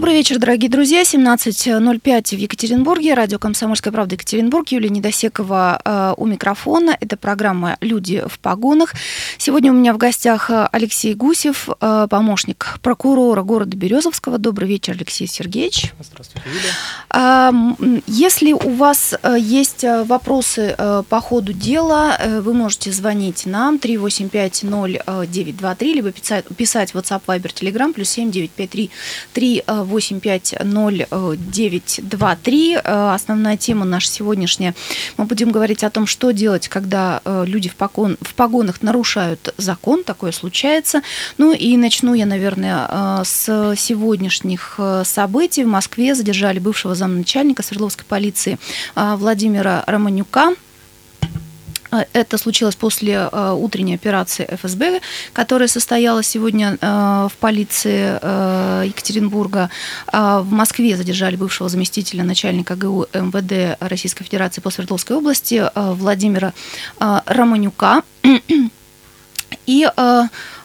Добрый вечер, дорогие друзья. 17.05 в Екатеринбурге. Радио «Комсомольская правда» Екатеринбург. Юлия Недосекова э, у микрофона. Это программа «Люди в погонах». Сегодня у меня в гостях Алексей Гусев, э, помощник прокурора города Березовского. Добрый вечер, Алексей Сергеевич. Здравствуйте, Юлия. Э, если у вас есть вопросы по ходу дела, вы можете звонить нам 3850923, либо писать, писать WhatsApp, Viber, Telegram, плюс 7953 3 8500923. Э, основная тема наша сегодняшняя. Мы будем говорить о том, что делать, когда э, люди в, погон, в погонах нарушают закон. Такое случается. Ну и начну я, наверное, э, с сегодняшних событий. В Москве задержали бывшего замначальника Свердловской полиции Владимира Романюка. А, это случилось после э, утренней операции ФСБ, которая состоялась сегодня э, в полиции Екатеринбурга. А, в Москве задержали бывшего заместителя начальника ГУ МВД Российской Федерации по Свердловской области Владимира Романюка. И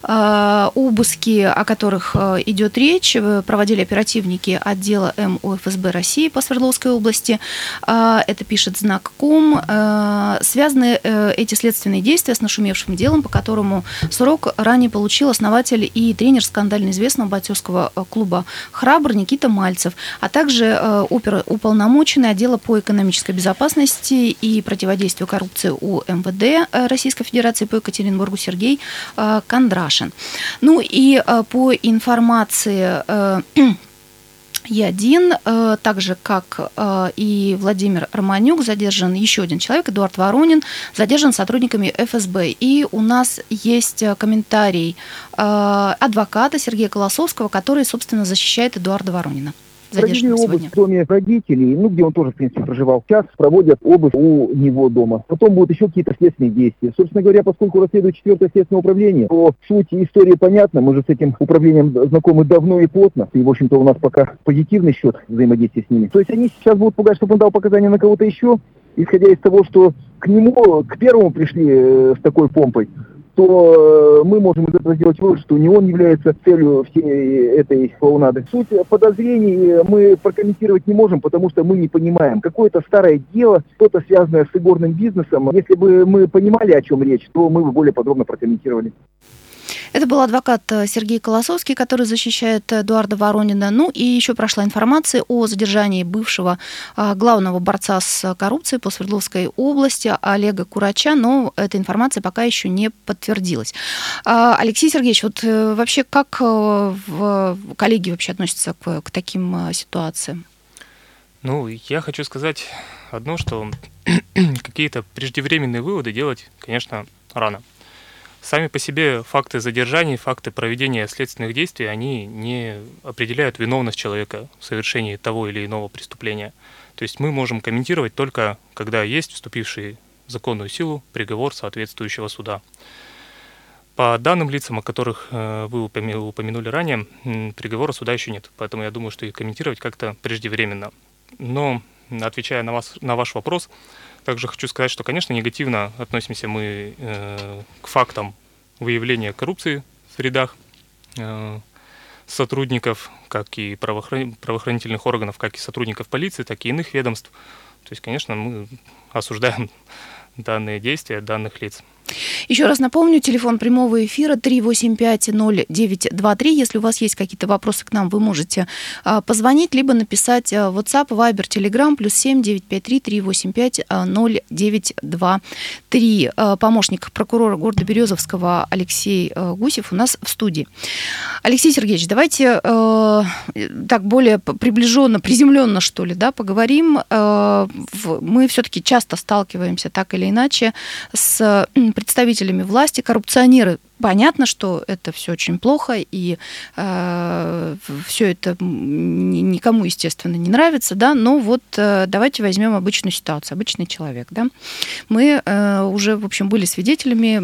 Э, обыски, о которых э, идет речь, э, проводили оперативники отдела МОФСБ России по Свердловской области. Это пишет знак ком. Связаны эти следственные действия с нашумевшим делом, по которому срок ранее получил основатель и тренер скандально известного бойцовского клуба «Храбр» Никита Мальцев, а также оперуполномоченный отдела по экономической безопасности и противодействию коррупции у МВД Российской Федерации по Екатеринбургу Сергей Кондраш. Кашин. Ну и э, по информации э, Е1, э, так же как и Владимир Романюк, задержан еще один человек, Эдуард Воронин, задержан сотрудниками ФСБ. И у нас есть комментарий адвоката Сергея Колосовского, который, собственно, защищает Эдуарда Воронина задержанным обыск в доме родителей, ну, где он тоже, в принципе, проживал. Сейчас проводят обыск у него дома. Потом будут еще какие-то следственные действия. Собственно говоря, поскольку расследует четвертое следственное управление, то суть истории понятна. Мы же с этим управлением знакомы давно и плотно. И, в общем-то, у нас пока позитивный счет взаимодействия с ними. То есть они сейчас будут пугать, чтобы он дал показания на кого-то еще, исходя из того, что к нему, к первому пришли э, с такой помпой, то э, мы можем из этого сделать вывод, что не он является целью всей этой клоунады. Суть подозрений мы прокомментировать не можем, потому что мы не понимаем. Какое-то старое дело, что-то связанное с игорным бизнесом. Если бы мы понимали, о чем речь, то мы бы более подробно прокомментировали. Это был адвокат э, Сергей Колосовский, который защищает Эдуарда Воронина. Ну и еще прошла информация о задержании бывшего а, главного борца с коррупцией по Свердловской области Олега Курача, но эта информация пока еще не подтвердилась. А, Алексей Сергеевич, вот э, вообще как э, коллеги вообще относятся к, к таким ситуациям? Ну, я хочу сказать одно, что какие-то преждевременные выводы делать, конечно, рано. Сами по себе факты задержаний, факты проведения следственных действий, они не определяют виновность человека в совершении того или иного преступления. То есть мы можем комментировать только, когда есть вступивший в законную силу приговор соответствующего суда. По данным лицам, о которых э, вы упомянули ранее, приговора суда еще нет, поэтому я думаю, что их комментировать как-то преждевременно. Но, отвечая на, вас, на ваш вопрос, также хочу сказать, что, конечно, негативно относимся мы э, к фактам выявления коррупции в рядах э, сотрудников, как и правоохран... правоохранительных органов, как и сотрудников полиции, так и иных ведомств. То есть, конечно, мы осуждаем данные действия данных лиц. Еще раз напомню, телефон прямого эфира 3850923. Если у вас есть какие-то вопросы к нам, вы можете а, позвонить, либо написать а, WhatsApp, Viber, Telegram, плюс 7 953 385 0923. Помощник прокурора города Березовского Алексей а, Гусев у нас в студии. Алексей Сергеевич, давайте так более приближенно, приземленно, что ли, да, поговорим. Мы все-таки часто сталкиваемся так или иначе с представителями власти, коррупционеры Понятно, что это все очень плохо, и э, все это никому, естественно, не нравится, да, но вот э, давайте возьмем обычную ситуацию, обычный человек, да. Мы э, уже, в общем, были свидетелями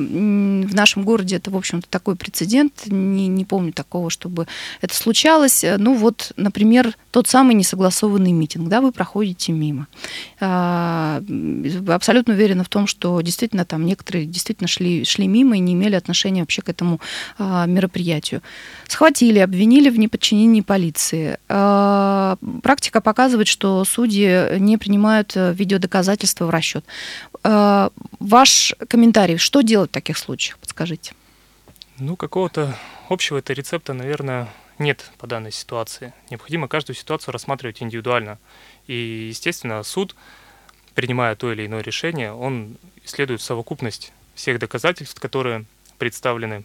в нашем городе, это, в общем-то, такой прецедент, не, не помню такого, чтобы это случалось. Ну вот, например, тот самый несогласованный митинг, да, вы проходите мимо. Э, абсолютно уверена в том, что действительно там некоторые действительно шли, шли мимо и не имели отношения отношение вообще к этому а, мероприятию. Схватили, обвинили в неподчинении полиции. А, практика показывает, что судьи не принимают э, видеодоказательства в расчет. А, ваш комментарий, что делать в таких случаях, подскажите? Ну, какого-то общего это рецепта, наверное, нет по данной ситуации. Необходимо каждую ситуацию рассматривать индивидуально. И, естественно, суд, принимая то или иное решение, он исследует совокупность всех доказательств, которые представлены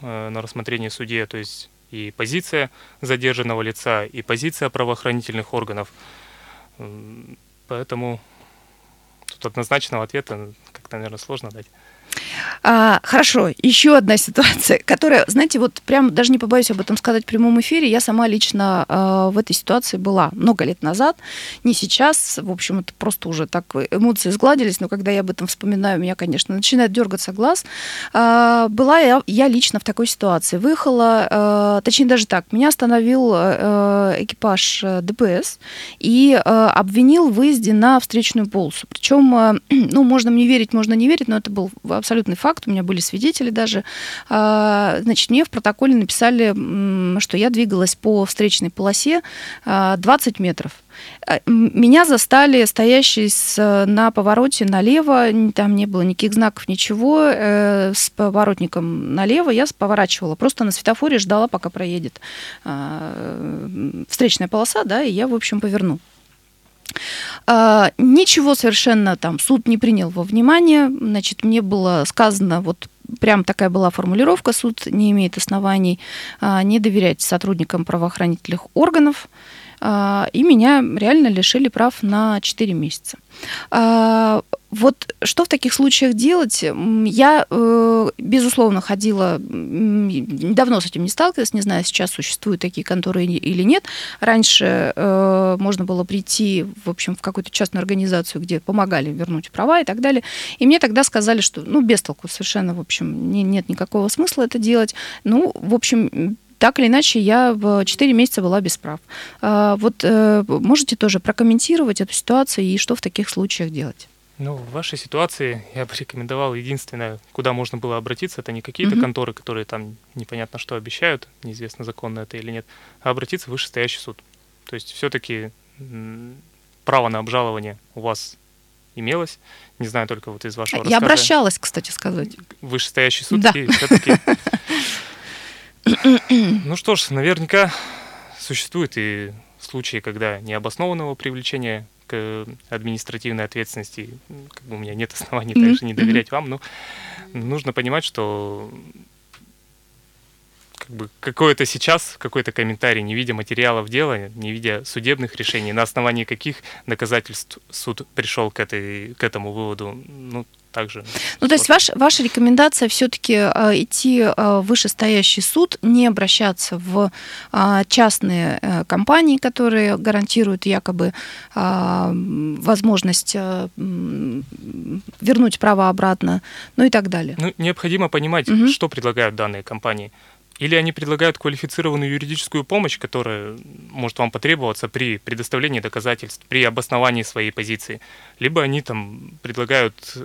э, на рассмотрение судье, то есть и позиция задержанного лица, и позиция правоохранительных органов. Поэтому тут однозначного ответа как-то, наверное, сложно дать. А, хорошо, еще одна ситуация, которая, знаете, вот прям даже не побоюсь об этом сказать в прямом эфире, я сама лично а, в этой ситуации была много лет назад, не сейчас, в общем, это просто уже так эмоции сгладились, но когда я об этом вспоминаю, у меня, конечно, начинает дергаться глаз. А, была я, я лично в такой ситуации, выехала, а, точнее даже так, меня остановил а, экипаж ДПС и а, обвинил в выезде на встречную полосу, причем, а, ну, можно мне верить, можно не верить, но это был абсолютный факт, у меня были свидетели даже. А, значит, мне в протоколе написали, что я двигалась по встречной полосе 20 а, метров. А, меня застали стоящие на повороте налево, там не было никаких знаков, ничего, э, с поворотником налево я поворачивала, просто на светофоре ждала, пока проедет встречная полоса, да, и я, в общем, поверну. А, ничего совершенно там суд не принял во внимание. Значит, мне было сказано, вот прям такая была формулировка, суд не имеет оснований а, не доверять сотрудникам правоохранительных органов. А, и меня реально лишили прав на 4 месяца. А, вот что в таких случаях делать? Я, э, безусловно, ходила, давно с этим не сталкивалась, не знаю, сейчас существуют такие конторы или нет. Раньше э, можно было прийти, в общем, в какую-то частную организацию, где помогали вернуть права и так далее. И мне тогда сказали, что, ну, без толку совершенно, в общем, не, нет никакого смысла это делать. Ну, в общем, так или иначе, я в 4 месяца была без прав. А, вот э, можете тоже прокомментировать эту ситуацию и что в таких случаях делать? Ну, в вашей ситуации я бы рекомендовал единственное, куда можно было обратиться, это не какие-то mm-hmm. конторы, которые там непонятно что обещают, неизвестно законно это или нет, а обратиться в вышестоящий суд. То есть все-таки право на обжалование у вас имелось, не знаю только вот из вашего я рассказа. Я обращалась, кстати сказать. Вышестоящий суд да. все-таки Ну что ж, наверняка существуют и случаи, когда необоснованного привлечения к административной ответственности, как бы у меня нет оснований также не доверять вам, но нужно понимать, что как бы какое-то сейчас, какой-то комментарий, не видя материалов дела, не видя судебных решений, на основании каких доказательств суд пришел к, этой, к этому выводу, ну, также. Ну, то есть ваш, ваша рекомендация все-таки э, идти э, в вышестоящий суд, не обращаться в э, частные э, компании, которые гарантируют якобы возможность вернуть право обратно, ну и так далее. Ну, необходимо понимать, угу. что предлагают данные компании. Или они предлагают квалифицированную юридическую помощь, которая может вам потребоваться при предоставлении доказательств, при обосновании своей позиции. Либо они там предлагают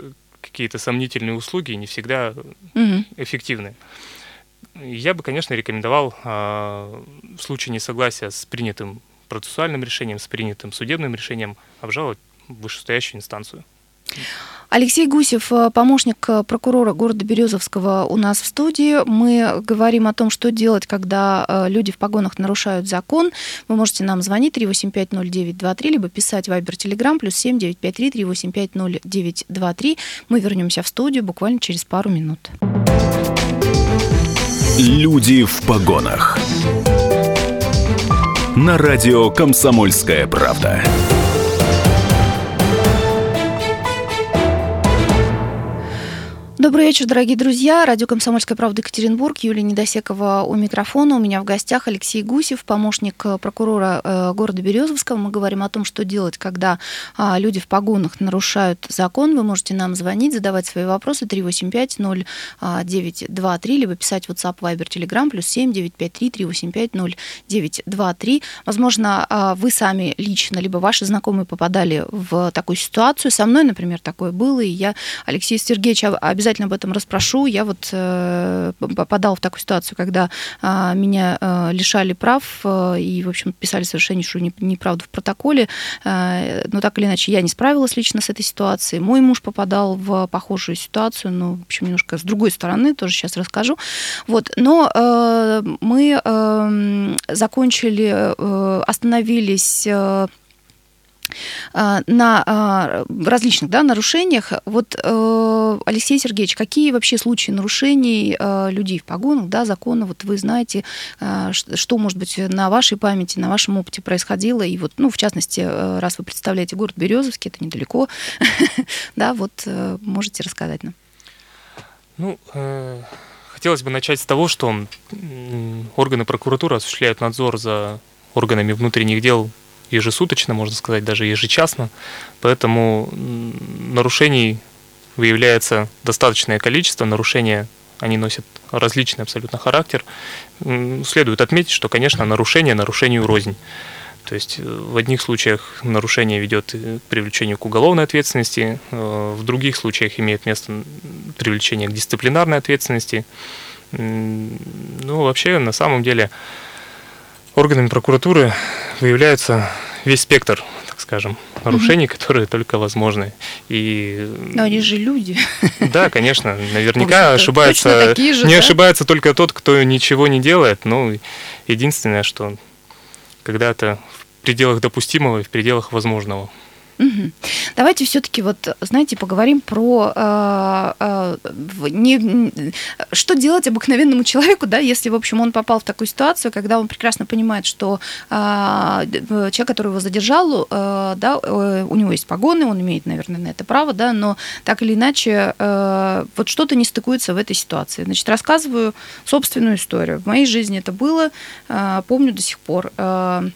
какие-то сомнительные услуги не всегда угу. эффективны. Я бы, конечно, рекомендовал а, в случае несогласия с принятым процессуальным решением, с принятым судебным решением обжаловать вышестоящую инстанцию. Алексей Гусев, э, помощник э, прокурора города Березовского у нас в студии. Мы говорим о том, что делать, когда э, люди в погонах нарушают закон. Вы можете нам звонить 3850923, либо писать Вайбер Телеграм плюс 7953 3850923. Мы вернемся в студию буквально через пару минут. Люди в погонах. На радио «Комсомольская правда». Добрый вечер, дорогие друзья. Радио «Комсомольская правда» Екатеринбург. Юлия Недосекова у микрофона. У меня в гостях Алексей Гусев, помощник э, прокурора э, города Березовского. Мы говорим о том, что делать, когда а, люди в погонах нарушают закон. Вы можете нам звонить, задавать свои вопросы 385-0923, либо писать в WhatsApp, Viber, Telegram, плюс 7 953 385 0923. Возможно, а, вы сами лично, либо ваши знакомые попадали в такую ситуацию. Со мной, например, такое было, и я Алексей Сергеевич обязательно обязательно об этом расспрошу. Я вот э, попадал в такую ситуацию, когда э, меня э, лишали прав э, и, в общем, писали совершеннейшую неправду в протоколе. Но так или иначе, я не справилась лично с этой ситуацией. Мой муж попадал в похожую ситуацию, но, в общем, немножко с другой стороны, тоже сейчас расскажу. Вот. Но мы э, закончили, остановились... А, на а, различных да, нарушениях. Вот, э, Алексей Сергеевич, какие вообще случаи нарушений э, людей в погонах, да, закона, вот вы знаете, э, что, может быть, на вашей памяти, на вашем опыте происходило, и вот, ну, в частности, раз вы представляете город Березовский, это недалеко, да, вот можете рассказать нам. Ну, хотелось бы начать с того, что органы прокуратуры осуществляют надзор за органами внутренних дел ежесуточно, можно сказать, даже ежечасно. Поэтому нарушений выявляется достаточное количество. Нарушения, они носят различный абсолютно характер. Следует отметить, что, конечно, нарушение нарушению рознь. То есть э, в одних случаях нарушение ведет к привлечению к уголовной ответственности, э, в других случаях имеет место привлечение к дисциплинарной ответственности. Ну, вообще, на самом деле, органами прокуратуры выявляется весь спектр, так скажем, нарушений, угу. которые только возможны. И... Но они же люди. Да, конечно, наверняка ошибается. Же, не да? ошибается только тот, кто ничего не делает. Ну, единственное, что когда-то в пределах допустимого и в пределах возможного. Угу. Давайте все-таки вот, знаете, поговорим про э, э, не, что делать обыкновенному человеку, да, если, в общем, он попал в такую ситуацию, когда он прекрасно понимает, что э, человек, который его задержал, э, да, э, у него есть погоны, он имеет, наверное, на это право, да, но так или иначе э, вот что-то не стыкуется в этой ситуации. Значит, рассказываю собственную историю. В моей жизни это было, э, помню до сих пор. Э,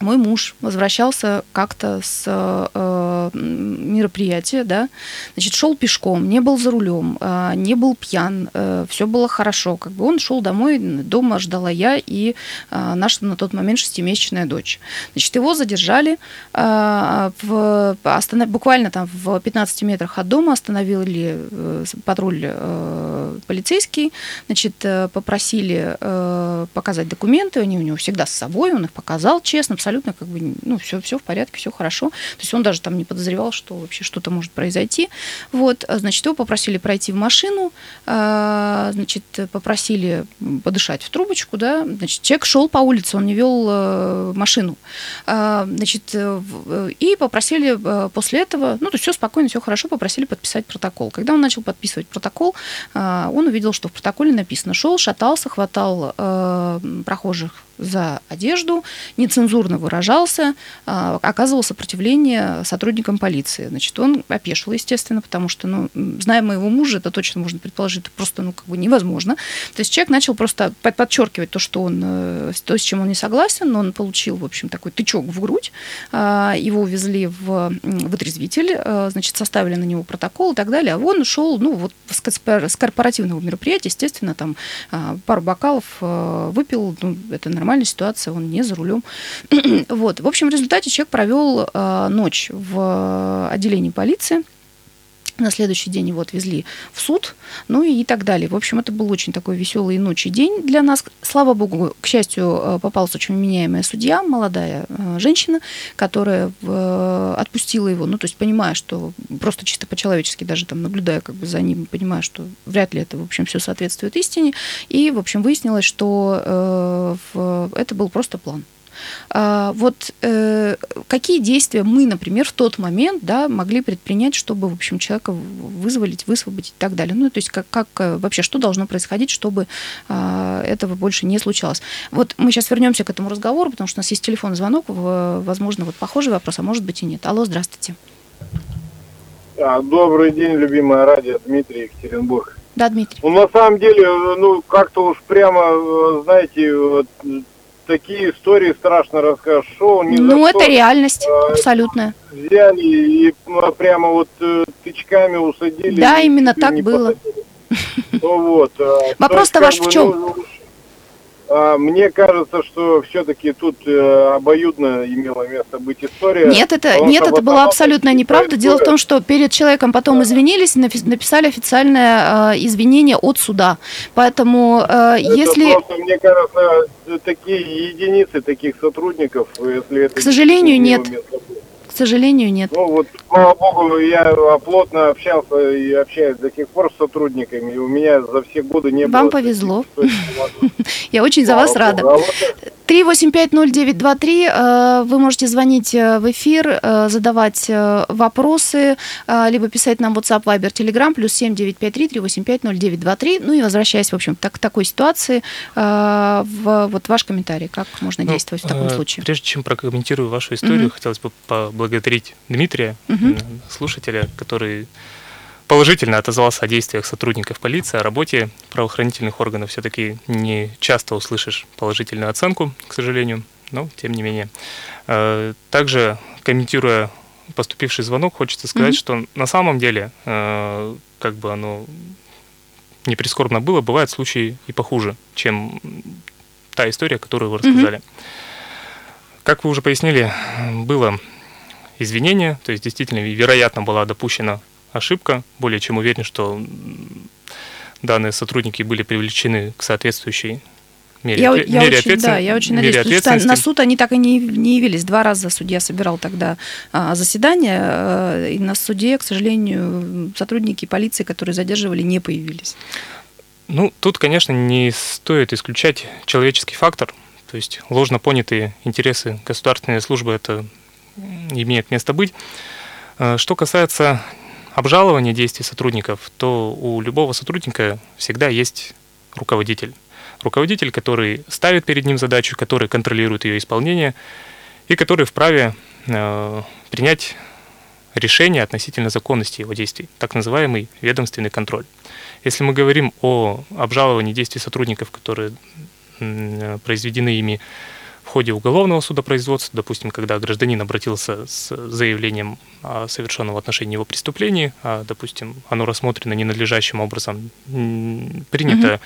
мой муж возвращался как-то с э, мероприятия, да, значит, шел пешком, не был за рулем, э, не был пьян, э, все было хорошо, как бы он шел домой, дома ждала я и э, наша на тот момент шестимесячная дочь. Значит, его задержали, э, в, останов, буквально там в 15 метрах от дома остановили э, патруль э, полицейский, значит, э, попросили э, показать документы, они у него всегда с собой, он их показал честно, абсолютно как бы, ну, все, все в порядке, все хорошо. То есть он даже там не подозревал, что вообще что-то может произойти. Вот, а, значит, его попросили пройти в машину, а, значит, попросили подышать в трубочку, да, значит, человек шел по улице, он не вел э, машину, а, значит, э, и попросили э, после этого, ну, то есть все спокойно, все хорошо, попросили подписать протокол. Когда он начал подписывать протокол, он увидел, что в протоколе написано, шел, шатался, хватал прохожих за одежду, нецензурно выражался, а, оказывал сопротивление сотрудникам полиции. Значит, он опешил, естественно, потому что, ну, зная моего мужа, это точно можно предположить, это просто, ну, как бы невозможно. То есть человек начал просто подчеркивать то, что он, э, то, с чем он не согласен, он получил, в общем, такой тычок в грудь, а, его увезли в вытрезвитель, э, значит, составили на него протокол и так далее, а он ушел, ну, вот с корпоративного мероприятия, естественно, там а, пару бокалов выпил, ну, это нормально, нормальная ситуация, он не за рулем. вот. В общем, в результате человек провел э, ночь в отделении полиции. На следующий день его отвезли в суд, ну и так далее. В общем, это был очень такой веселый и день для нас. Слава богу, к счастью, э, попалась очень меняемая судья, молодая э, женщина, которая э, отпустила его, ну, то есть понимая, что просто чисто по-человечески, даже там наблюдая как бы за ним, понимая, что вряд ли это, в общем, все соответствует истине. И, в общем, выяснилось, что это был просто план. А, вот э, какие действия мы, например, в тот момент да, могли предпринять, чтобы, в общем, человека вызволить, высвободить и так далее? Ну, то есть как, как э, вообще, что должно происходить, чтобы а, этого больше не случалось? Вот мы сейчас вернемся к этому разговору, потому что у нас есть телефонный звонок, возможно, вот похожий вопрос, а может быть и нет. Алло, здравствуйте. А, добрый день, любимое радио, Дмитрий Екатеринбург. Да, Дмитрий. Ну, на самом деле, ну, как-то уж прямо, э, знаете, вот, такие истории страшно расскажешь. Шоу ни Ну, это что реальность а, абсолютная. взяли и ну, прямо вот э, тычками усадили. Да, именно так не было. Ну вот. а, то Вопрос-то ваш в чем? А, Мне кажется, что все-таки тут э, обоюдно имела место быть история. Нет, это, нет, это была абсолютно неправда. Дело в том, что перед человеком потом извинились, напи- написали официальное э, извинение от суда. Поэтому э, Это если... просто, мне кажется, такие единицы таких сотрудников, если это... К сожалению, нет. К сожалению, нет. Ну вот, слава богу, я плотно общался и общаюсь до сих пор с сотрудниками, и у меня за все годы не было... Вам повезло. Я очень за вас рада. богу. А вот 3850923, э, вы можете звонить э, в эфир, э, задавать вопросы, либо писать нам в WhatsApp, Viber, Telegram, плюс 7953 385 0923. Ну и возвращаясь, в общем, так, к такой ситуации, в, вот ваш комментарий, как можно Ну, действовать в таком случае? Прежде чем прокомментирую вашу историю, Мгм. хотелось бы поблагодарить Дмитрия, Мгм. Слушателя, который положительно отозвался о действиях сотрудников полиции, о работе правоохранительных органов. Все-таки не часто услышишь положительную оценку, к сожалению, но тем не менее. Э, Также, комментируя поступивший звонок, хочется сказать, Мгм. что на самом деле, э, как бы оно не прискорбно было, бывают случаи и похуже, чем та история, которую вы рассказали. Как вы уже пояснили, было извинение, то есть действительно, вероятно, была допущена ошибка. Более чем уверен, что данные сотрудники были привлечены к соответствующей мере, Я, я мере очень, да, я очень мере надеюсь, что на суд они так и не, не явились. Два раза судья собирал тогда а, заседание, а, и на суде, к сожалению, сотрудники полиции, которые задерживали, не появились. Ну, тут, конечно, не стоит исключать человеческий фактор, то есть ложно понятые интересы государственной службы, это имеет место быть. Э, Что касается обжалования действий сотрудников, то у любого сотрудника всегда есть руководитель. Руководитель, который ставит перед ним задачу, который контролирует ее исполнение и который вправе э, принять решение относительно законности его действий, так называемый ведомственный контроль. Если мы говорим о обжаловании действий сотрудников, которые м, произведены ими ходе уголовного судопроизводства, допустим, когда гражданин обратился с заявлением о совершенном в отношении его преступлении, а, допустим, оно рассмотрено ненадлежащим образом, принято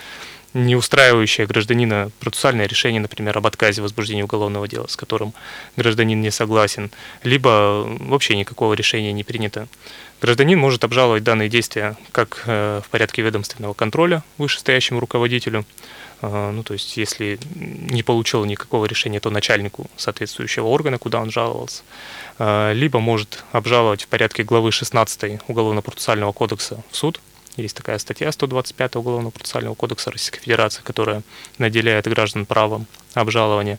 не устраивающее гражданина процессуальное решение, например, об отказе в возбуждении уголовного дела, с которым гражданин не согласен, либо вообще никакого решения не принято. Гражданин может обжаловать данные действия как э, в порядке ведомственного контроля вышестоящему руководителю, э, ну, то есть, если не получил никакого решения, то начальнику соответствующего органа, куда он жаловался, э, либо может обжаловать в порядке главы 16 Уголовно-процессуального кодекса в суд. Есть такая статья 125 Уголовно-процессуального кодекса Российской Федерации, которая наделяет граждан правом обжалования.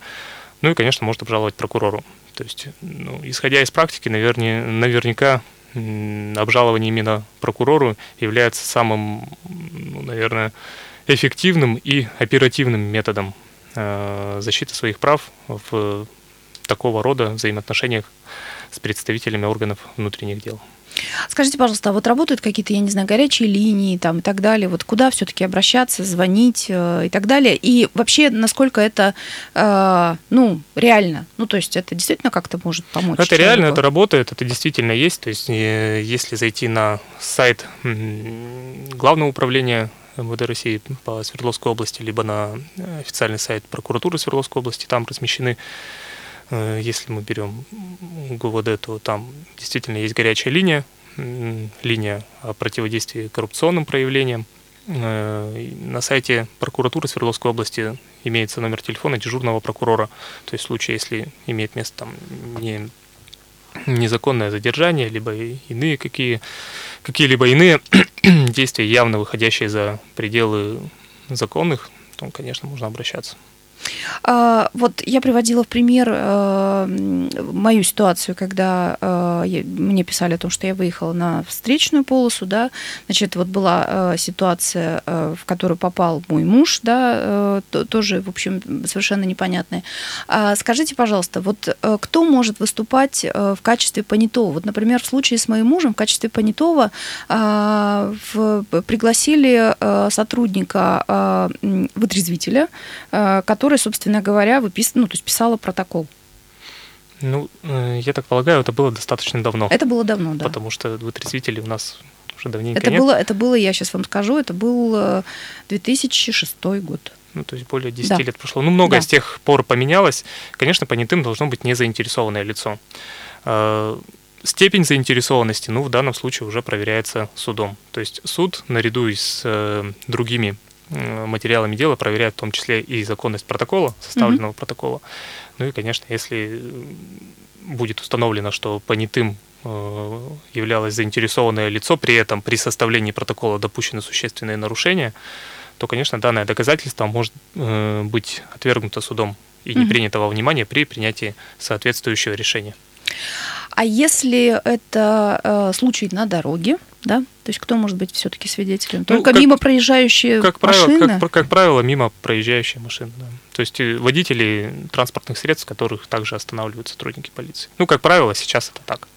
Ну и, конечно, может обжаловать прокурору. То есть, ну, исходя из практики, наверное, наверняка обжалование именно прокурору является самым, ну, наверное, эффективным и оперативным методом э, защиты своих прав в такого рода взаимоотношениях с представителями органов внутренних дел. Скажите, пожалуйста, а вот работают какие-то, я не знаю, горячие линии там и так далее? Вот куда все-таки обращаться, звонить э, и так далее? И вообще, насколько это, э, ну, реально? Ну, то есть это действительно как-то может помочь? Это реально, это работает, это действительно есть. То есть э, если зайти на сайт Главного управления МВД России по Свердловской области, либо на э, официальный сайт прокуратуры Свердловской области, там размещены Если мы берем ГУВД, то там действительно есть горячая линия, линия о противодействии коррупционным проявлениям. Э, На сайте прокуратуры Свердловской области имеется номер телефона дежурного прокурора. То есть в случае, если имеет место там не незаконное задержание, либо иные какие, какие-либо иные действия, явно выходящие за пределы законных, то, конечно, можно обращаться. А, Вот я приводила в пример э, мою ситуацию, когда э, мне писали о том, что я выехала на встречную полосу, да, значит, вот была э, ситуация, в которую попал мой муж, да, тоже, в общем, совершенно непонятная. А скажите, пожалуйста, вот кто может выступать в качестве понятого? Вот, например, в случае с моим мужем в качестве понятого в, пригласили сотрудника вытрезвителя, э, который, собственно говоря, выпис... ну, то есть писала протокол. Ну, э, я так полагаю, это было достаточно давно. Это было давно, да. Потому что вытрезвителей у нас уже давненько Это нет. было, это было, я сейчас вам скажу, это был э, 2006 год. Ну, то есть более 10 Да. лет прошло. Ну, многое Да. с тех пор поменялось. Конечно, понятым должно быть незаинтересованное лицо. Э, Степень заинтересованности, ну, в данном случае уже проверяется судом. То есть суд, наряду с э, другими э, материалами дела, проверяет в том числе и законность протокола, составленного протокола. Ну и, конечно, если э, будет установлено, что понятым э, являлось заинтересованное лицо, при этом при составлении протокола допущены существенные нарушения, то, конечно, данное доказательство может э, быть отвергнуто судом и не принято во внимание при принятии соответствующего решения. А если это э, случай на дороге, да, то есть кто может быть все-таки свидетелем? Только Ну, как- мимо проезжающие Как правило, машины? как, как правило, мимо проезжающие машины. да. То есть э, водители транспортных средств, которых также останавливают сотрудники полиции. Ну, как правило, сейчас это так.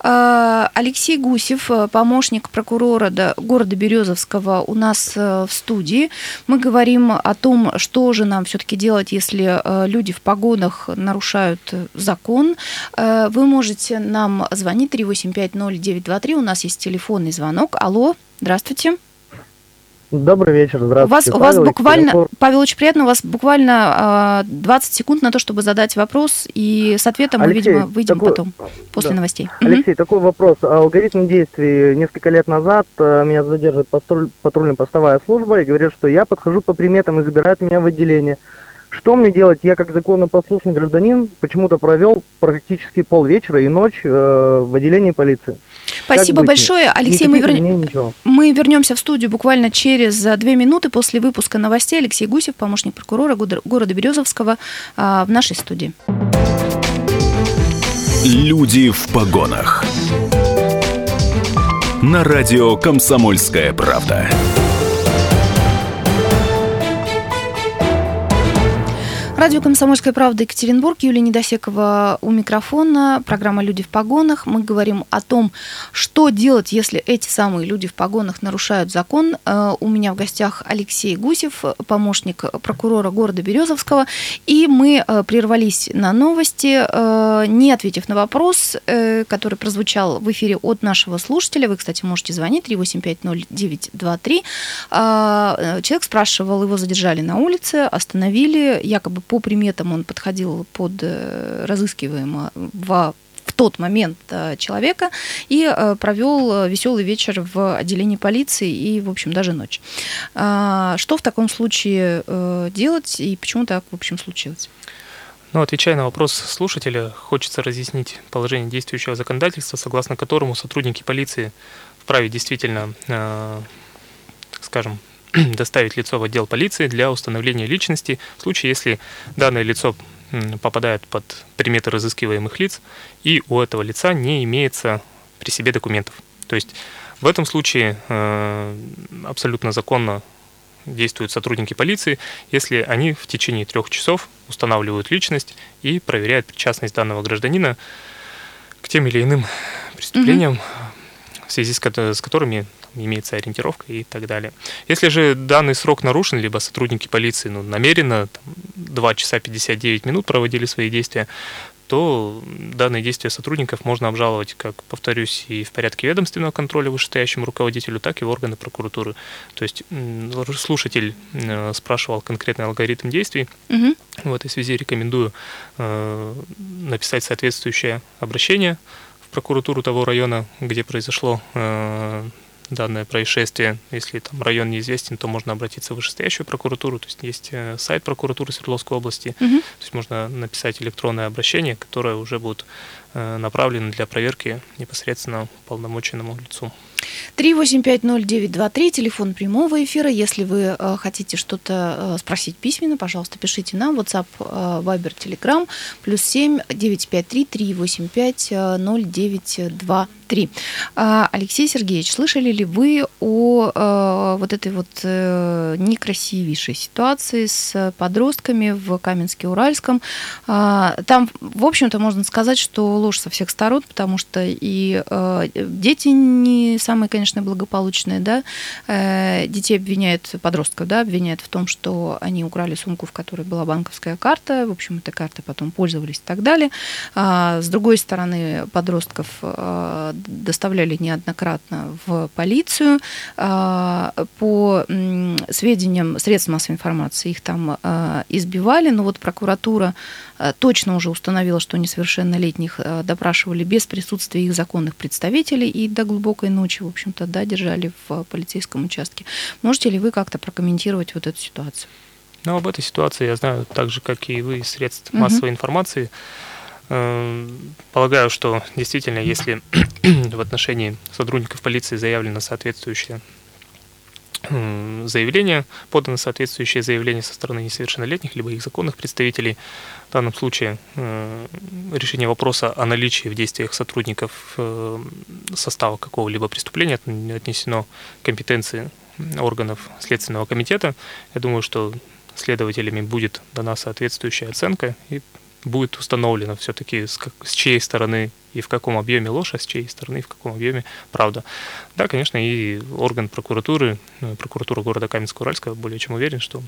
А, Алексей Гусев, э, помощник прокурора города Березовского, у нас э, в студии. Мы говорим о том, что же нам все-таки делать, если э, люди в погонах нарушают закон. Вы можете нам звонить 3850923. У нас есть телефонный звонок. Алло, здравствуйте. Добрый вечер, здравствуйте. у вас, у вас Павел буквально, Екатеринбург. Павел, очень приятно, у вас буквально э, 20 секунд на то, чтобы задать вопрос, и с ответом мы, Алексей, видимо, выйдем такой- потом, после да. новостей. Алексей, такой вопрос. Алгоритм действий. Несколько лет назад э, меня задерживает патруль- патрульно-постовая служба и говорит, что я подхожу по приметам и забирают меня в отделение. Что мне делать? Я как законопослушный гражданин почему-то провел практически полвечера и ночь э, в отделении полиции. Спасибо большое. Алексей, мы, вер- мы вернемся в студию буквально через э, две минуты после выпуска новостей. Алексей Гусев, помощник прокурора города Березовского, а, в нашей студии. Люди в погонах. На радио «Комсомольская правда». Радио «Комсомольская правда» Екатеринбург, Юлия Недосекова у микрофона, программа «Люди в погонах». Мы говорим о том, что делать, если эти самые люди в погонах нарушают закон. Э, У меня в гостях Алексей Гусев, помощник прокурора города Березовского. И мы э, прервались на новости, э, не ответив на вопрос, который прозвучал в эфире от нашего слушателя. Вы, кстати, можете звонить 3850923. А, э, Человек спрашивал, его задержали на улице, остановили, якобы по приметам он подходил под э, разыскиваемого в тот момент э, человека и э, провел веселый вечер в отделении полиции и, в общем, даже ночь. А, Что в таком случае делать и почему так, в общем, случилось? Ну, отвечая на вопрос слушателя, хочется разъяснить положение действующего законодательства, согласно которому сотрудники полиции вправе действительно, э, скажем, доставить лицо в отдел полиции для установления личности в случае, если данное лицо попадает под приметы разыскиваемых лиц, и у этого лица не имеется при себе документов. То есть в этом случае э, абсолютно законно действуют сотрудники полиции, если они в течение трех часов устанавливают личность и проверяют причастность данного гражданина к тем или иным преступлениям, в связи с, с которыми имеется ориентировка и так далее. Если же данный срок нарушен, либо сотрудники полиции ну, намеренно там, 2 часа 59 минут проводили свои действия, то данные действия сотрудников можно обжаловать, как, повторюсь, и в порядке ведомственного контроля вышестоящему руководителю, так и в органы прокуратуры. То есть слушатель э, спрашивал конкретный алгоритм действий. Мгм. В этой связи рекомендую э, написать соответствующее обращение в прокуратуру того района, где произошло э, данное происшествие. Если там район неизвестен, то можно обратиться в вышестоящую прокуратуру. То есть есть э, сайт прокуратуры Свердловской области. Мгм. То есть можно написать электронное обращение, которое уже будет э, направлено для проверки непосредственно полномоченному лицу. 3850923, телефон прямого эфира. Если вы э, хотите что-то э, спросить письменно, пожалуйста, пишите нам. WhatsApp, э, Viber, Telegram, плюс 7 953 385 0923. Алексей Сергеевич, слышали ли вы о э, вот этой вот э, некрасивейшей ситуации с подростками в Каменске-Уральском? Э, там, в общем-то, можно сказать, что ложь со всех сторон, потому что и э, дети не самые, конечно, благополучные, да, детей обвиняют, подростков, да, обвиняют в том, что они украли сумку, в которой была банковская карта, в общем, этой картой потом пользовались и так далее. А, с другой стороны, подростков доставляли неоднократно в полицию. А, по сведениям средств массовой информации, их там а, избивали, но вот прокуратура а, точно уже установила, что несовершеннолетних допрашивали без присутствия их законных представителей и до глубокой ночи, в общем-то, да, держали в полицейском участке. Можете ли вы как-то прокомментировать вот эту ситуацию? Ну, об этой ситуации я знаю так же, как и вы, средств угу. массовой информации. Эм, полагаю, что действительно, если в отношении сотрудников полиции заявлено соответствующее заявление, подано соответствующее заявление со стороны несовершеннолетних, либо их законных представителей. В данном случае э, решение вопроса о наличии в действиях сотрудников э, состава какого-либо преступления отнесено к компетенции органов Следственного комитета. Я думаю, что следователями будет дана соответствующая оценка и будет установлено все-таки с, с чьей стороны и в каком объеме ложь, а с чьей стороны и в каком объеме правда. Да, конечно, и орган прокуратуры, ну, прокуратура города Каменска-Уральска, более чем уверен, что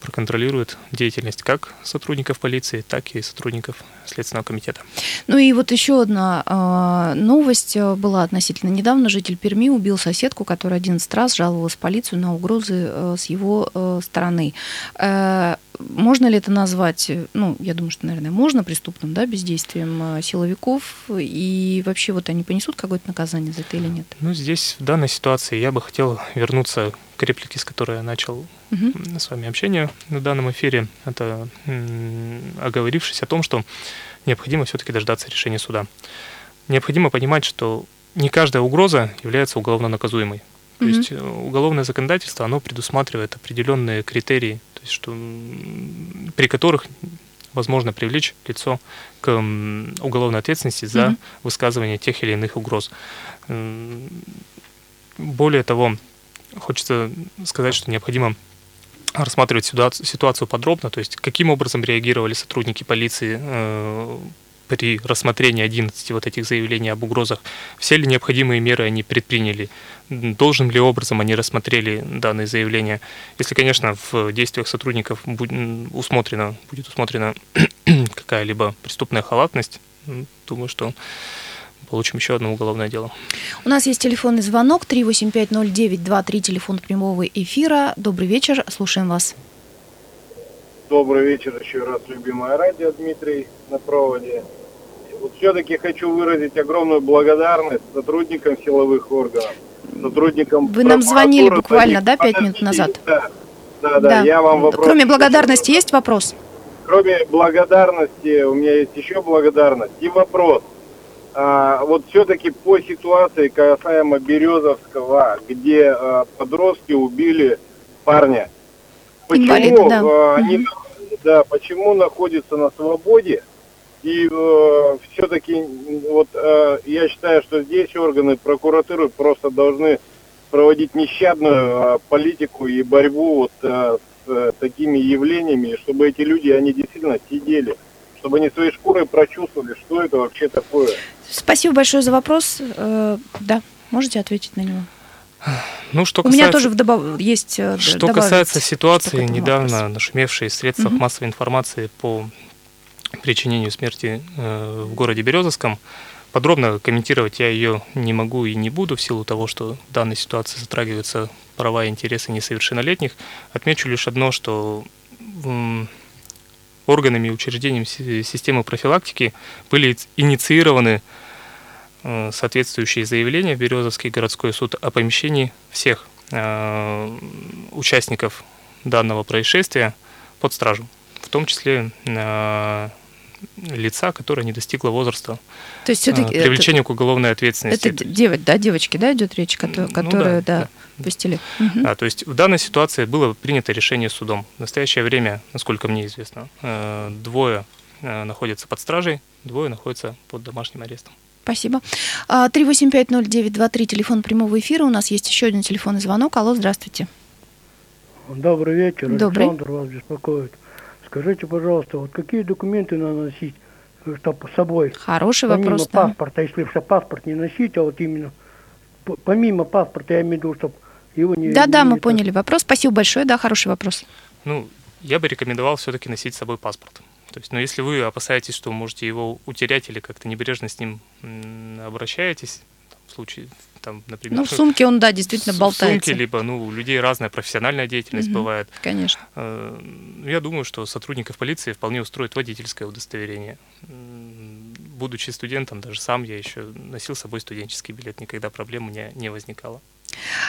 проконтролирует деятельность как сотрудников полиции, так и сотрудников Следственного комитета. Ну и вот еще одна э, новость была относительно недавно. Житель Перми убил соседку, которая 11 раз жаловалась в полицию на угрозы э, с его э, стороны. Э, можно ли это назвать, ну, я думаю, что, наверное, можно преступным, да, бездействием силовиков и вообще вот они понесут какое-то наказание за это или нет? Ну, здесь в данной ситуации я бы хотел вернуться к реплике, с которой я начал угу. с вами общение на данном эфире. Это оговорившись о том, что необходимо все-таки дождаться решения суда. Необходимо понимать, что не каждая угроза является уголовно наказуемой. То угу. есть э, уголовное законодательство, оно предусматривает определенные критерии, то есть что, при которых возможно привлечь лицо к уголовной ответственности за mm-hmm. высказывание тех или иных угроз. Более того, хочется сказать, что необходимо рассматривать ситуацию подробно, то есть каким образом реагировали сотрудники полиции э, при рассмотрении 11 вот этих заявлений об угрозах, все ли необходимые меры они предприняли, должным ли образом они рассмотрели данные заявления. Если, конечно, в действиях сотрудников будет усмотрена, будет усмотрена какая-либо преступная халатность, думаю, что получим еще одно уголовное дело. У нас есть телефонный звонок 3850923, телефон прямого эфира. Добрый вечер, слушаем вас. Добрый вечер еще раз, любимое радио, Дмитрий на проводе. Вот все-таки хочу выразить огромную благодарность сотрудникам силовых органов, сотрудникам... Вы нам звонили буквально, да, пять минут назад? Да, да, да, да. я вам вопрос... Кроме благодарности есть вопрос? Кроме благодарности, у меня есть еще благодарность и вопрос. А, вот все-таки по ситуации касаемо Березовского, где а, подростки убили парня, почему Инвалид, да. А, они, да, почему находятся на свободе, и э, все-таки вот э, я считаю, что здесь органы прокуратуры просто должны проводить нещадную э, политику и борьбу вот э, с э, такими явлениями, чтобы эти люди, они действительно сидели, чтобы они своей шкурой прочувствовали, что это вообще такое. Спасибо большое за вопрос. Э, да, можете ответить на него. Ну, что касается, У меня тоже вдобав... есть э, Что касается ситуации, недавно вопрос. нашумевшей в средствах угу. массовой информации по причинению смерти э, в городе Березовском. Подробно комментировать я ее не могу и не буду в силу того, что в данной ситуации затрагиваются права и интересы несовершеннолетних. Отмечу лишь одно, что органами и учреждениями системы профилактики были инициированы э, соответствующие заявления в Березовский городской суд о помещении всех э, участников данного происшествия под стражу в том числе лица, которое не достигло возраста То есть все-таки э, привлечения к уголовной ответственности. Это девочки, да, девочки, да, идет речь, которые, Ну да, да, да. пустили. Мгм. А, то есть в данной ситуации было принято решение судом. В настоящее время, насколько мне известно, э, двое э, находятся под стражей, двое находятся под домашним арестом. Спасибо. А, 3850923, телефон прямого эфира. У нас есть еще один телефонный звонок. Алло, здравствуйте. Добрый вечер, Добрый. Александр вас беспокоит. Скажите, пожалуйста, вот какие документы надо носить чтобы с собой? Хороший помимо вопрос. да. паспорта, если все паспорт не носить, а вот именно помимо паспорта, я имею в виду, чтобы его не... Да-да, не мы это- поняли вопрос. Спасибо большое, да, хороший вопрос. Ну, я бы рекомендовал все-таки носить с собой паспорт. То есть, но если вы опасаетесь, что можете его утерять или как-то небрежно с ним обращаетесь, в случае, там, например, Ну, в сумке он, да, действительно в болтается. сумке, либо, ну, у людей разная профессиональная деятельность Мгм. бывает. Конечно. Э, Я думаю, что сотрудников полиции вполне устроит водительское удостоверение. Будучи студентом, даже сам я еще носил с собой студенческий билет, никогда проблем у меня не возникало.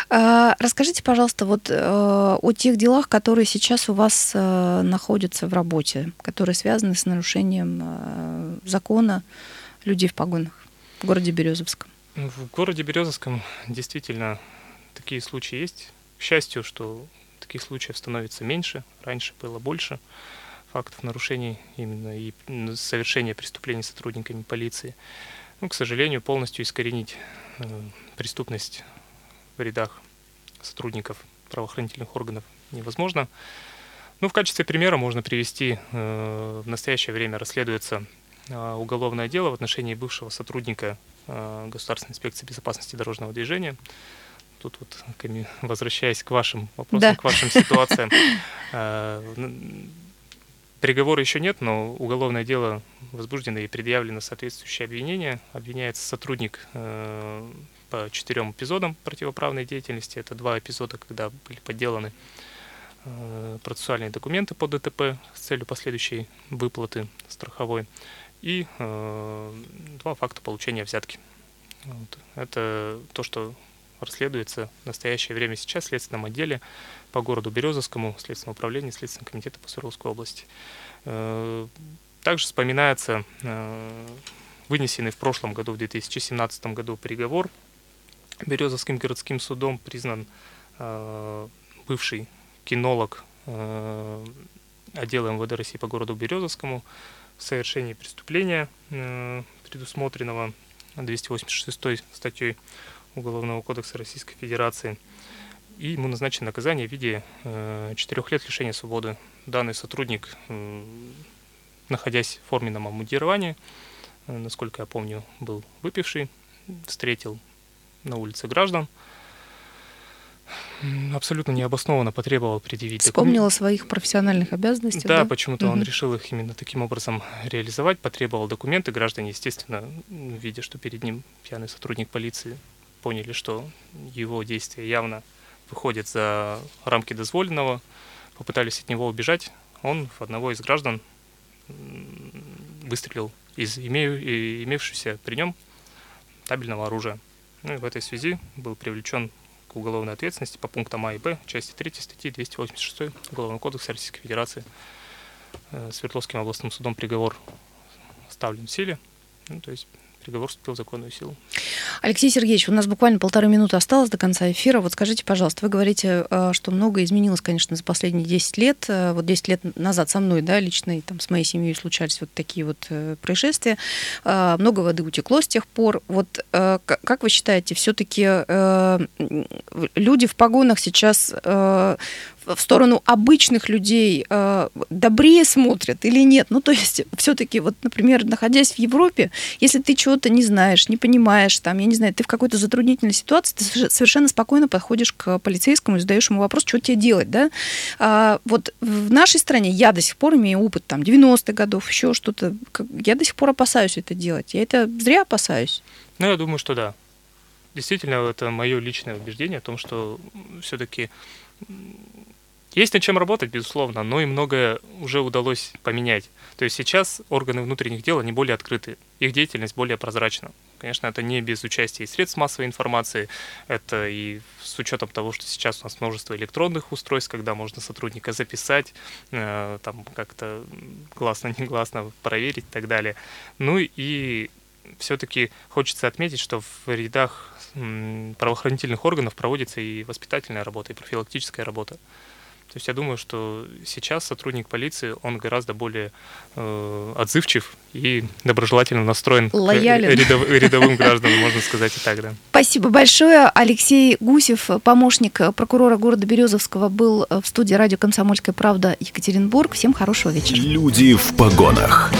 А, Расскажите, пожалуйста, вот э, о тех делах, которые сейчас у вас э, находятся в работе, которые связаны с нарушением закона людей в погонах в городе Березовском. В городе Березовском действительно такие случаи есть. К счастью, что таких случаев становится меньше, раньше было больше фактов нарушений именно и совершения преступлений сотрудниками полиции. Ну, к сожалению, полностью искоренить э, преступность в рядах сотрудников правоохранительных органов невозможно. Ну, в качестве примера можно привести, э, в настоящее время расследуется э, уголовное дело в отношении бывшего сотрудника Государственной инспекции безопасности дорожного движения. Тут вот, возвращаясь к вашим вопросам, Да. к вашим ситуациям, э, приговора еще нет, но уголовное дело возбуждено и предъявлено соответствующее обвинение. Обвиняется сотрудник э, по четырем эпизодам противоправной деятельности. Это два эпизода, когда были подделаны э, процессуальные документы по ДТП с целью последующей выплаты страховой и э, два факта получения взятки. Вот. Это то, что расследуется в настоящее время сейчас в Следственном отделе по городу Березовскому, Следственного управления Следственного комитета по Свердловской области. Э, Также вспоминается э, вынесенный в прошлом году, в 2017 году приговор Березовским городским судом признан э, бывший кинолог э, отдела МВД России по городу Березовскому в совершении преступления, э, предусмотренного 286 статьей Уголовного кодекса Российской Федерации. И ему назначено наказание в виде э, четырех лет лишения свободы. Данный сотрудник, э, находясь в форменном обмундировании, насколько я помню, был выпивший, встретил на улице граждан, абсолютно необоснованно потребовал предъявить Вспомнил о своих профессиональных обязанностях. да, Да, почему-то он Мгм. решил их именно таким образом реализовать, потребовал документы. Граждане, естественно, видя, что перед ним пьяный сотрудник полиции, поняли, что его действия явно выходят за рамки дозволенного, попытались от него убежать. Он в одного из граждан выстрелил из имею, и имевшегося при нем табельного оружия. Ну и в этой связи был привлечен к уголовной ответственности по пунктам А и Б части 3 статьи 286 Уголовного кодекса Российской Федерации. Э, Свердловским областным судом приговор оставлен в силе. Ну, то есть приговор вступил в законную силу. Алексей Сергеевич, у нас буквально полторы минуты осталось до конца эфира. Вот скажите, пожалуйста, вы говорите, э, что многое изменилось, конечно, за последние 10 лет. Э, Вот 10 лет назад со мной, да, лично и там с моей семьей случались вот такие вот э, происшествия. Много воды утекло с тех пор. Вот как вы считаете, все-таки люди в погонах сейчас в сторону обычных людей э, добрее смотрят или нет? Ну, то есть, все-таки, вот, например, находясь в Европе, если ты чего-то не знаешь, не понимаешь, там, я не знаю, ты в какой-то затруднительной ситуации, ты соверш- совершенно спокойно подходишь к полицейскому и задаешь ему вопрос, что тебе делать, да? А, вот в нашей стране я до сих пор имею опыт, там, 90-х годов, еще что-то, я до сих пор опасаюсь это делать. Я это зря опасаюсь. Ну, я думаю, что да. Действительно, это мое личное убеждение о том, что все-таки есть над чем работать, безусловно, но и многое уже удалось поменять. То есть сейчас органы внутренних дел, они более открыты, их деятельность более прозрачна. Конечно, это не без участия и средств массовой информации, это и с учетом того, что сейчас у нас множество электронных устройств, когда можно сотрудника записать, э, там как-то гласно-негласно проверить и так далее. Ну и все-таки хочется отметить, что в рядах правоохранительных органов проводится и воспитательная работа, и профилактическая работа. То есть я думаю, что сейчас сотрудник полиции, он гораздо более э, отзывчив и доброжелательно настроен Лоялен. к рядов, рядовым гражданам, можно сказать и так, да. Спасибо большое. Алексей Гусев, помощник прокурора города Березовского, был в студии радио «Комсомольская правда» Екатеринбург. Всем хорошего вечера. Люди в погонах.